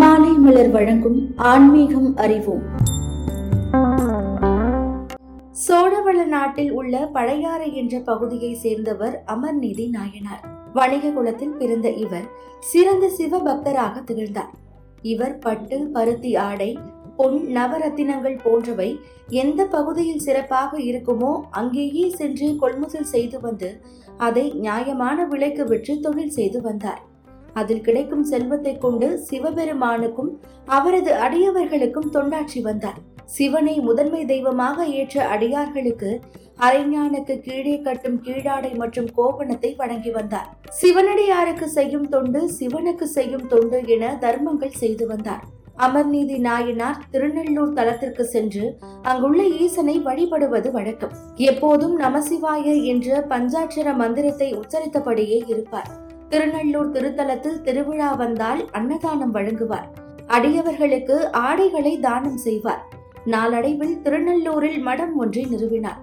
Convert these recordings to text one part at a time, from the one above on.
மாலை மலர் வழங்கும் ஆன்மீகம் அறிவோம். சோழவள நாட்டில் உள்ள பழையாறை என்ற பகுதியை சேர்ந்தவர் அமர்நீதி நாயனார். வணிக குலத்தில் பிறந்த இவர் சிறந்த சிவபக்தராக திகழ்ந்தார். இவர் பட்டு பருத்தி ஆடை பொன் நவரத்தினங்கள் போன்றவை எந்த பகுதியில் சிறப்பாக இருக்குமோ அங்கேயே சென்று கொள்முதல் செய்து வந்து அதை நியாயமான விலைக்கு விற்று தொழில் செய்து வந்தார். அதில் கிடைக்கும் செல்வத்தை கொண்டு சிவபெருமானுக்கும் அவரது அடியவர்களுக்கும் தொண்டாற்றி வந்தார். சிவனை முதன்மை தெய்வமாக ஏற்ற அடியார்களுக்கு அரைஞானுக்கு கீழே கட்டும் கீழாடை மற்றும் கோபணத்தை வழங்கி வந்தார். சிவனடியாருக்கு செய்யும் தொண்டு சிவனுக்கு செய்யும் தொண்டு என தர்மங்கள் செய்து வந்தார். அமர்நீதி நாயனார் திருநெல்லூர் தலத்திற்கு சென்று அங்குள்ள ஈசனை வழிபடுவது வழக்கம். எப்போதும் நமசிவாய என்ற பஞ்சாட்சர மந்திரத்தை உச்சரித்தபடியே இருப்பார். திருநள்ளூர் திருத்தலத்தில் திருவிழா வந்தால் அன்னதானம் வழங்குவார். அடியவர்களுக்கு ஆடைகளை தானம் செய்வார். நாளடைவில் திருநள்ளூரில் மடம் ஒன்றை நிறுவினார்.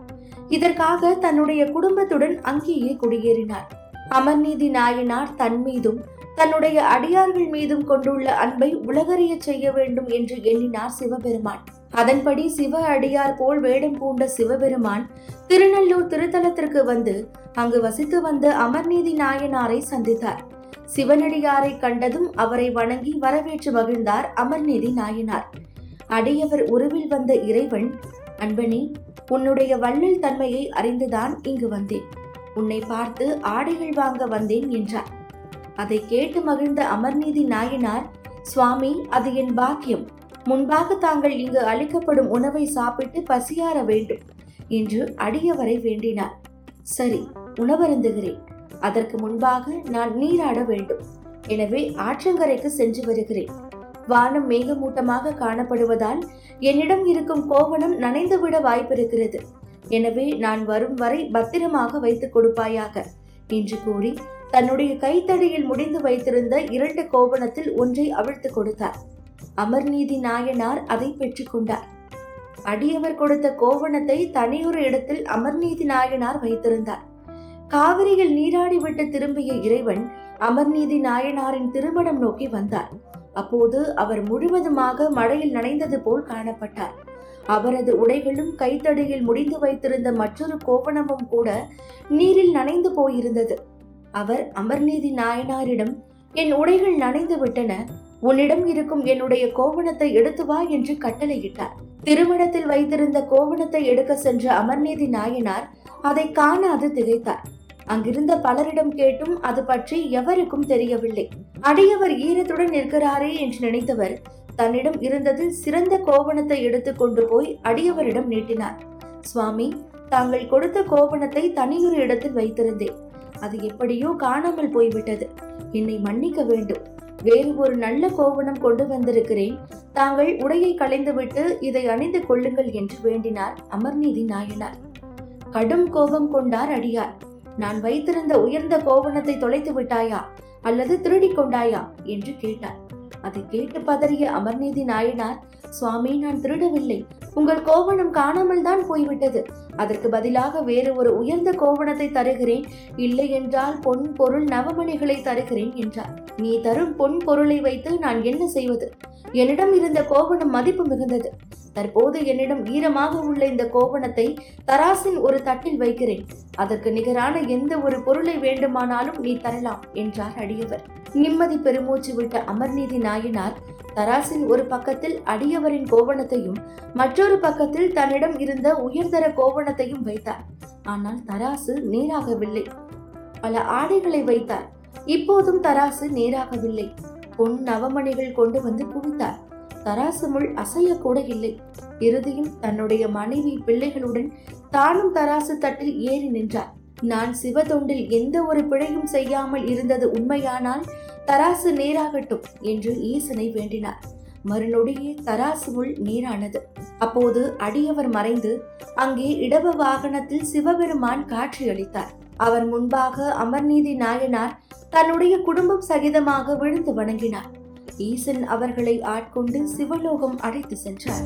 இதற்காக தன்னுடைய குடும்பத்துடன் அங்கேயே குடியேறினார். அமர்நீதி நாயனார் தன் மீதும் தன்னுடைய அடியார்கள் மீதும் கொண்டுள்ள அன்பை உலகறிய செய்ய வேண்டும் என்று எண்ணினார் சிவபெருமான். அதன்படி சிவ அடியார் போல் வேடம் பூண்ட சிவபெருமான் திருநெல்லூர் திருத்தலத்திற்கு வந்து அங்கு வசித்து வந்த அமர்நீதி நாயனாரை சந்தித்தார். சிவனடியாரை கண்டதும் அவரை வணங்கி வரவேற்று மகிழ்ந்தார் அமர்நீதி நாயனார். அடியவர் உருவில் வந்த இறைவன் அன்பனே உன்னுடைய வள்ளல் தன்மையை அறிந்துதான் இங்கு வந்தேன். உன்னை பார்த்து ஆடைகள் வாங்க வந்தேன் என்றார். அதை கேட்டு மகிழ்ந்த அமர்நீதி நாயனார் சுவாமி அது என் பாக்கியம். முன்பாக தாங்கள் இங்கு அளிக்கப்படும் உணவை சாப்பிட்டு பசியார வேண்டும் என்று அடியவரை வேண்டினார். சரி உணவருந்துகிறேன். அதற்கு முன்பாக நான் நீராட வேண்டும். எனவே ஆற்றங்கரைக்கு சென்று வருகிறேன். வானம் மேகமூட்டமாக காணப்படுவதால் என்னிடம் இருக்கும் கோவணம் நனைந்துவிட வாய்ப்பிருக்கிறது. எனவே நான் வரும் வரை பத்திரமாக வைத்துக் கொடுப்பாயாக என்று கூறி தன்னுடைய கைத்தடியில் முடிந்து வைத்திருந்த இரண்டு கோவணத்தில் ஒன்றை அவிழ்த்து கொடுத்தார். அமர்நீதி நாயனார் அதை பெற்றுக்கொண்டார் அடியவர் கொடுத்த கோவணத்தை தனியொரு இடத்தில் அமர்நீதி நாயனார் வைத்திருந்தார். காவிரியில் நீராடிவிட்டு திரும்பிய இறைவன் அமர்நீதி நாயனாரின் திருமணம் நோக்கி வந்தார். அப்போது அவர் முழுவதுமாக மழையில் நனைந்தது போல் காணப்பட்டார். அவரது உடைகளும் கைத்தடியில் முடிந்து வைத்திருந்த மற்றொரு கோவணமும் கூட நீரில் நனைந்து போயிருந்தது. அவர் அமர்நீதி நாயனாரிடம் என் உடைகள் நனைந்து விட்டன உன்னிடம் இருக்கும் என்னுடைய கோவணத்தை எடுத்து வா என்று கட்டளையிட்டார். திருமணத்தில் வைத்திருந்த கோவணத்தை எடுக்க சென்ற அமர்நீதி நாயனார் அதை காணாது திகைத்தார். அங்கிருந்த பலரிடம் கேட்டும் அது பற்றி எவருக்கும் தெரியவில்லை. அடியவர் ஈரத்துடன் நிற்கிறாரே என்று நினைத்தவர் தன்னிடம் இருந்ததில் சிறந்த கோவணத்தை எடுத்து கொண்டு போய் அடியவரிடம் நீட்டினார். சுவாமி தாங்கள் கொடுத்த கோவணத்தை தனியொரு இடத்தில் வைத்திருந்தேன். அது எப்படியோ காணாமல் போய்விட்டது. என்னை மன்னிக்க வேண்டும். வேறு ஒரு நல்ல கோவணம் கொண்டு வந்திருக்கிறேன். தாங்கள் உடையை களைந்துவிட்டு இதை அணிந்து கொள்ளுங்கள் என்று வேண்டினார் அமர்நீதி நாயனார். கடும் கோபம் கொண்டார் அடியார். நான் வைத்திருந்த உயர்ந்த கோவணத்தை தொலைத்து விட்டாயா? அல்லது திருடி கொண்டாயா? என்று கேட்டார். அதை கேட்டு பதறிய அமர்நீதி நாயனார் சுவாமி நான் திருடவில்லை. உங்கள் கோவணம் காணாமல் தான் போய்விட்டது. அதற்கு பதிலாக வேறு ஒரு உயர்ந்த கோவணத்தை தருகிறேன். இல்லை என்றால் பொன் பொருள் நவமணிகளை தருகிறேன் என்றார். நீ தரும் பொன் பொருளை வைத்து நான் என்ன செய்வது? என்னிடம் இருந்த கோவணம் மதிப்பு மிகுந்தது. தற்போது என்னிடம் ஈரமாக உள்ள இந்த கோவணத்தை தராசின் ஒரு தட்டில் வைக்கிறேன். அதற்கு நிகரான எந்த ஒரு பொருளை வேண்டுமானாலும் நீ தரலாம் என்றார் அடியவர். நிம்மதி பெருமூச்சு விட்ட அமர்நீதி நாயனார் தராசின் ஒரு பக்கத்தில் அடியவரின் கோவணத்தையும் மற்றொரு பக்கத்தில் தன்னிடம் இருந்த உயர்தர கோவணத்தையும் வைத்தார். ஆனால் தராசு நேராகவில்லை. பல ஆடைகளை வைத்தார். இப்போதும் தராசு நேராகவில்லை. பொன் நவமணிகள் கொண்டு வந்து குவித்தார். தராசு முள் அசையக்கூட இல்லை. இறுதியில் தன்னுடைய மனைவி பிள்ளைகளுடன் தானும் தராசு தட்டில் ஏறி நின்றார். நான் சிவதொண்டில் எந்த ஒரு பிழையும் செய்யாமல் இருந்தது உண்மையானால் தராசு நேராகட்டும் என்று ஈசனை வேண்டினார். மறுநொடியே தராசு முள் நேரானது. அப்போது அடியவர் மறைந்து அங்கே இடப வாகனத்தில் சிவபெருமான் காட்சியளித்தார் அவர் முன்பாக அமர்நீதி நாயனார் தன்னுடைய குடும்பம் சகிதமாக விழுந்து வணங்கினார். ஈசன் அவர்களை ஆட்கொண்டு சிவலோகம் அழைத்து சென்றார்.